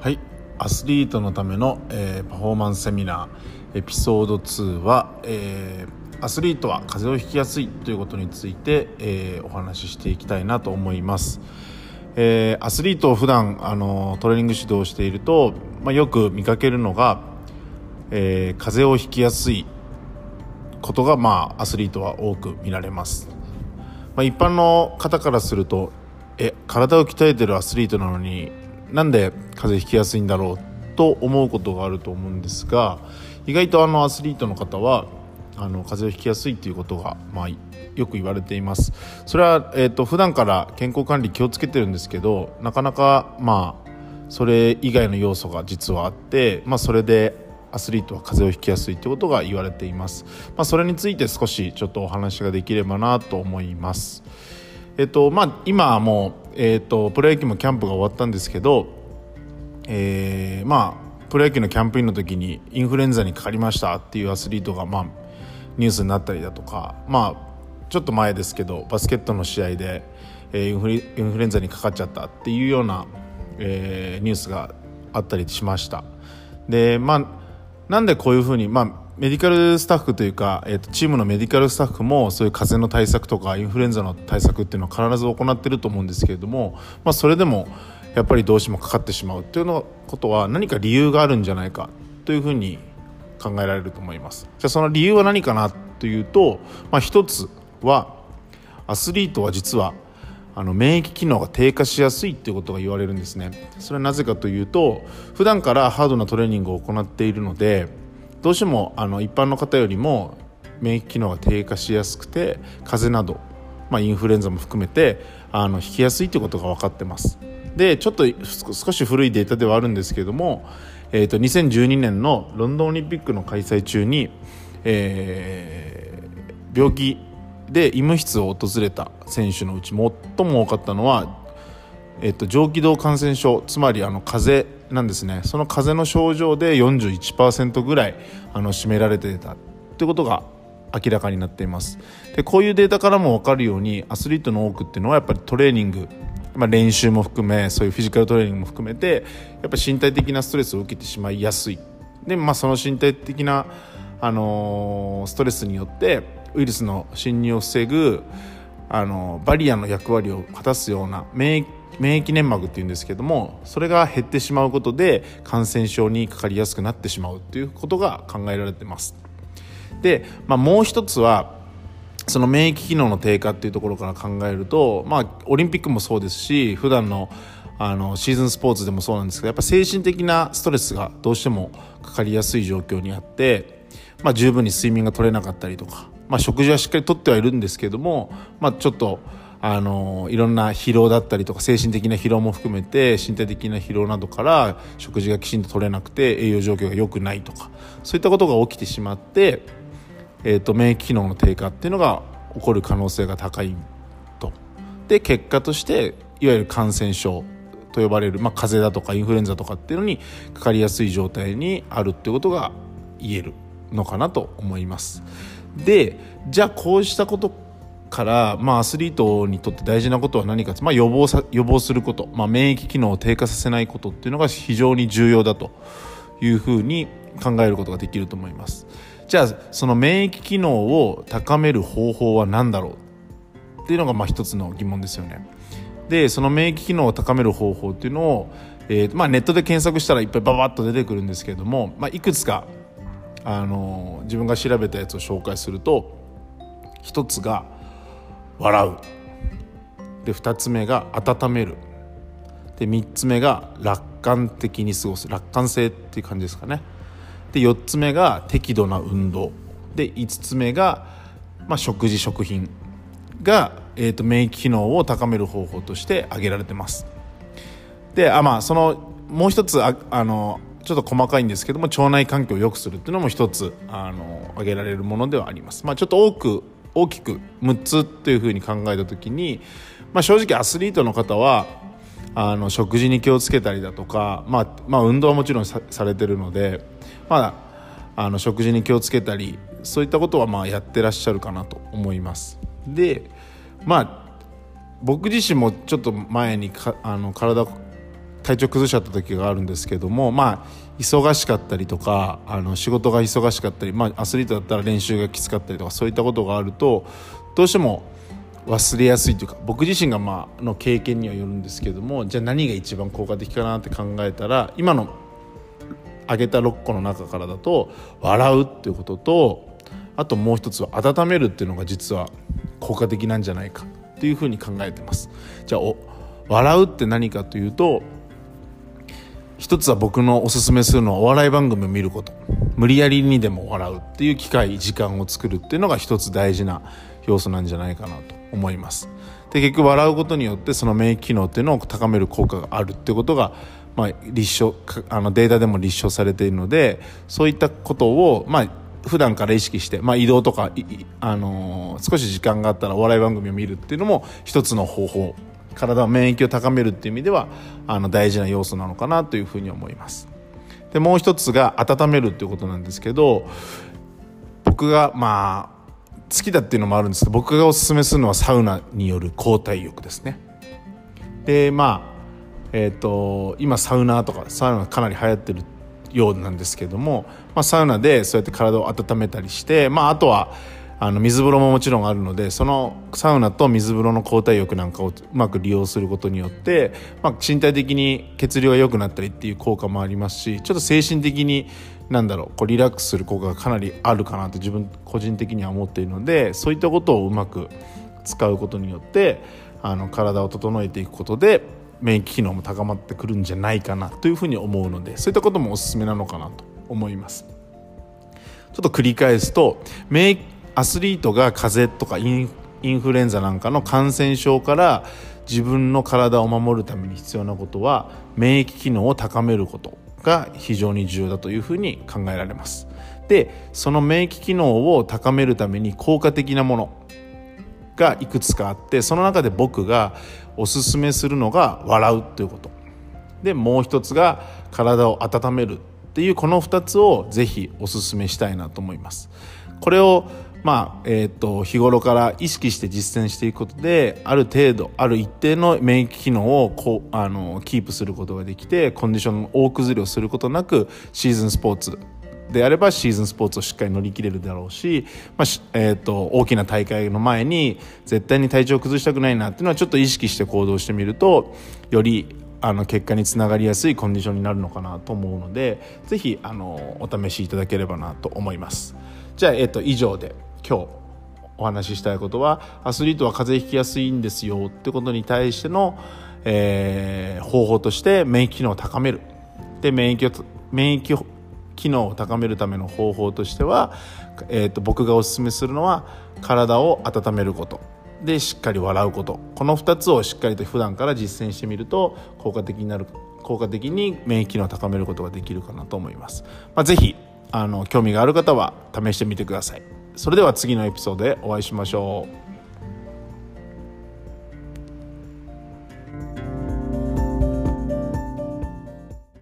はい。アスリートのための、えー、パフォーマンスセミナーエピソード2は、えー、アスリートは風邪をひきやすいということについて、えー、お話ししていきたいなと思います、えー、アスリートを普段あのトレーニング指導していると、まあ、よく見かけるのが、えー、風邪をひきやすいことが、まあ、アスリートは多く見られます、まあ、一般の方からするとえ体を鍛えてるアスリートなのになんで風邪ひきやすいんだろうと思うことがあると思うんですが意外とあのアスリートの方はあの風邪をひきやすいということが、まあ、よく言われています。それは、えーと、普段から健康管理気をつけてるんですけどなかなかまあそれ以外の要素が実はあって、まあ、それでアスリートは風邪をひきやすいということが言われています、まあ、それについて少しちょっとお話ができればなと思います。えっとまあ、今はもう、えっと、プロ野球もキャンプが終わったんですけど、えー、まあプロ野球のキャンプインの時にインフルエンザにかかりましたっていうアスリートが、まあ、ニュースになったりだとか、まあ、ちょっと前ですけどバスケットの試合で、えー、インフルインフルエンザにかかっちゃったっていうような、えー、ニュースがあったりしました。でまあなんでこういうふうに、まあ、メディカルスタッフというか、えー、とチームのメディカルスタッフもそういう風邪の対策とかインフルエンザの対策っていうのは必ず行ってると思うんですけれども、まあ、それでもやっぱりどうしてもかかってしまうというのことは何か理由があるんじゃないかというふうに考えられると思います。じゃあその理由は何かなというと、まあ、一つはアスリートは実はあの免疫機能が低下しやすいということが言われるんですね。それはなぜかというと普段からハードなトレーニングを行っているのでどうしてもあの一般の方よりも免疫機能が低下しやすくて風邪など、まあ、インフルエンザも含めてあの引きやすいということが分かってます。でちょっと少し古いデータではあるんですけれども、えーと、2012年のロンドンオリンピックの開催中に、えー、病気で医務室を訪れた選手のうち最も多かったのは、えーと上気道感染症つまりあの風邪なんですね。その風邪の症状で41%ぐらいあの占められていたということが明らかになっています。でこういうデータからも分かるようにアスリートの多くっていうのはやっぱりトレーニング、まあ、練習も含めそういうフィジカルトレーニングも含めてやっぱ身体的なストレスを受けてしまいやすい。で、まあ、その身体的な、あのー、ストレスによってウイルスの侵入を防ぐ、あのー、バリアの役割を果たすような免疫免疫粘膜っていうんですけどもそれが減ってしまうことで感染症にかかりやすくなってしまうということが考えられてます。で、まあ、もう一つはその免疫機能の低下っていうところから考えると、まあ、オリンピックもそうですし普段のあのシーズンスポーツでもそうなんですけどやっぱ精神的なストレスがどうしてもかかりやすい状況にあって、まあ、十分に睡眠が取れなかったりとか、まあ、食事はしっかりとってはいるんですけども、まあ、ちょっとあのいろんな疲労だったりとか精神的な疲労も含めて身体的な疲労などから食事がきちんと取れなくて栄養状況が良くないとかそういったことが起きてしまって、えーと、免疫機能の低下っていうのが起こる可能性が高いと。で結果としていわゆる感染症と呼ばれる、まあ、風邪だとかインフルエンザとかっていうのにかかりやすい状態にあるっていうことが言えるのかなと思います。でじゃあこうしたことから、まあ、アスリートにとって大事なことは何か、まあ、予防さ予防すること、まあ、免疫機能を低下させないことっていうのが非常に重要だと。いうふうに考えることができると思います。じゃあその免疫機能を高める方法は何だろう？っていうのがまあ一つの疑問ですよね。でその免疫機能を高める方法っていうのを、えーまあ、ネットで検索したらいっぱいババッと出てくるんですけれども、まあ、いくつかあの自分が調べたやつを紹介すると一つが笑う。で2つ目が温める。で3つ目が楽観的に過ごす。楽観性っていう感じですかね。で4つ目が適度な運動。で5つ目が、まあ、食事食品。が、えーと、免疫機能を高める方法として挙げられてます。であまあそのもう一つああのちょっと細かいんですけども腸内環境を良くするっていうのも一つあの挙げられるものではあります、まあ、ちょっと多く大きく6つというふうに考えた時に、まあ、正直アスリートの方はあの食事に気をつけたりだとか、まあまあ、運動はもちろんされてるので、まあ、あの食事に気をつけたりそういったことはまあやってらっしゃるかなと思います。でまあ僕自身もちょっと前にあの体体調崩しちゃった時があるんですけどもまあ忙しかったりとかあの仕事が忙しかったり、まあ、アスリートだったら練習がきつかったりとかそういったことがあるとどうしても忘れやすいというか僕自身がまあの経験にはよるんですけどもじゃあ何が一番効果的かなって考えたら今の挙げた6個の中からだと笑うっていうこととあともう一つは温めるっていうのが実は効果的なんじゃないかっていうふうに考えてます。じゃあ笑うって何かというと一つは僕のおすすめするのはお笑い番組を見ること。無理やりにでも笑うっていう機会時間を作るっていうのが一つ大事な要素なんじゃないかなと思います。で結局笑うことによってその免疫機能っていうのを高める効果があるっていうことがまあ、立証あのデータでも立証されているのでそういったことを、まあ、普段から意識して、まあ、移動とか、あのー、少し時間があったらお笑い番組を見るっていうのも一つの方法。体の免疫を高めるっていう意味ではあの大事な要素なのかなというふうに思います。でもう一つが温めるっていうことなんですけど僕がまあ好きだっていうのもあるんですけど僕がおすすめするのはサウナによる交代浴ですね。でまあえーと、今サウナとかサウナかなり流行ってるようなんですけども、まあ、サウナでそうやって体を温めたりして、まあ、あとはあの水風呂ももちろんあるのでそのサウナと水風呂の交代浴なんかをうまく利用することによって、まあ、身体的に血流が良くなったりっていう効果もありますしちょっと精神的になんだろうこうリラックスする効果がかなりあるかなと自分個人的には思っているのでそういったことをうまく使うことによってあの体を整えていくことで免疫機能も高まってくるんじゃないかなというふうに思うのでそういったこともおすすめなのかなと思います。ちょっと繰り返すと免疫アスリートが風邪とかインフルエンザなんかの感染症から自分の体を守るために必要なことは免疫機能を高めることが非常に重要だというふうに考えられます。でその免疫機能を高めるために効果的なものがいくつかあってその中で僕がおすすめするのが笑うということ。でもう一つが体を温めるっていうこの2つをぜひおすすめしたいなと思います。これをまあえーと、日頃から意識して実践していくことである程度ある一定の免疫機能をこうあのキープすることができてコンディションの大崩れをすることなくシーズンスポーツであればシーズンスポーツをしっかり乗り切れるだろうし、まあえーと、大きな大会の前に絶対に体調を崩したくないなっていうのはちょっと意識して行動してみるとよりあの結果につながりやすいコンディションになるのかなと思うのでぜひあのお試しいただければなと思います。じゃあ、えーと、以上で。今日お話ししたいことはアスリートは風邪ひきやすいんですよってことに対しての、えー、方法として免疫機能を高める。で免疫を免疫機能を高めるための方法としては、えーと、僕がおすすめするのは体を温めること。でしっかり笑うこと。この2つをしっかりと普段から実践してみると効果的になる効果的に免疫機能を高めることができるかなと思います、まあ、ぜひあの興味がある方は試してみてください。それでは次のエピソードでお会いしましょう。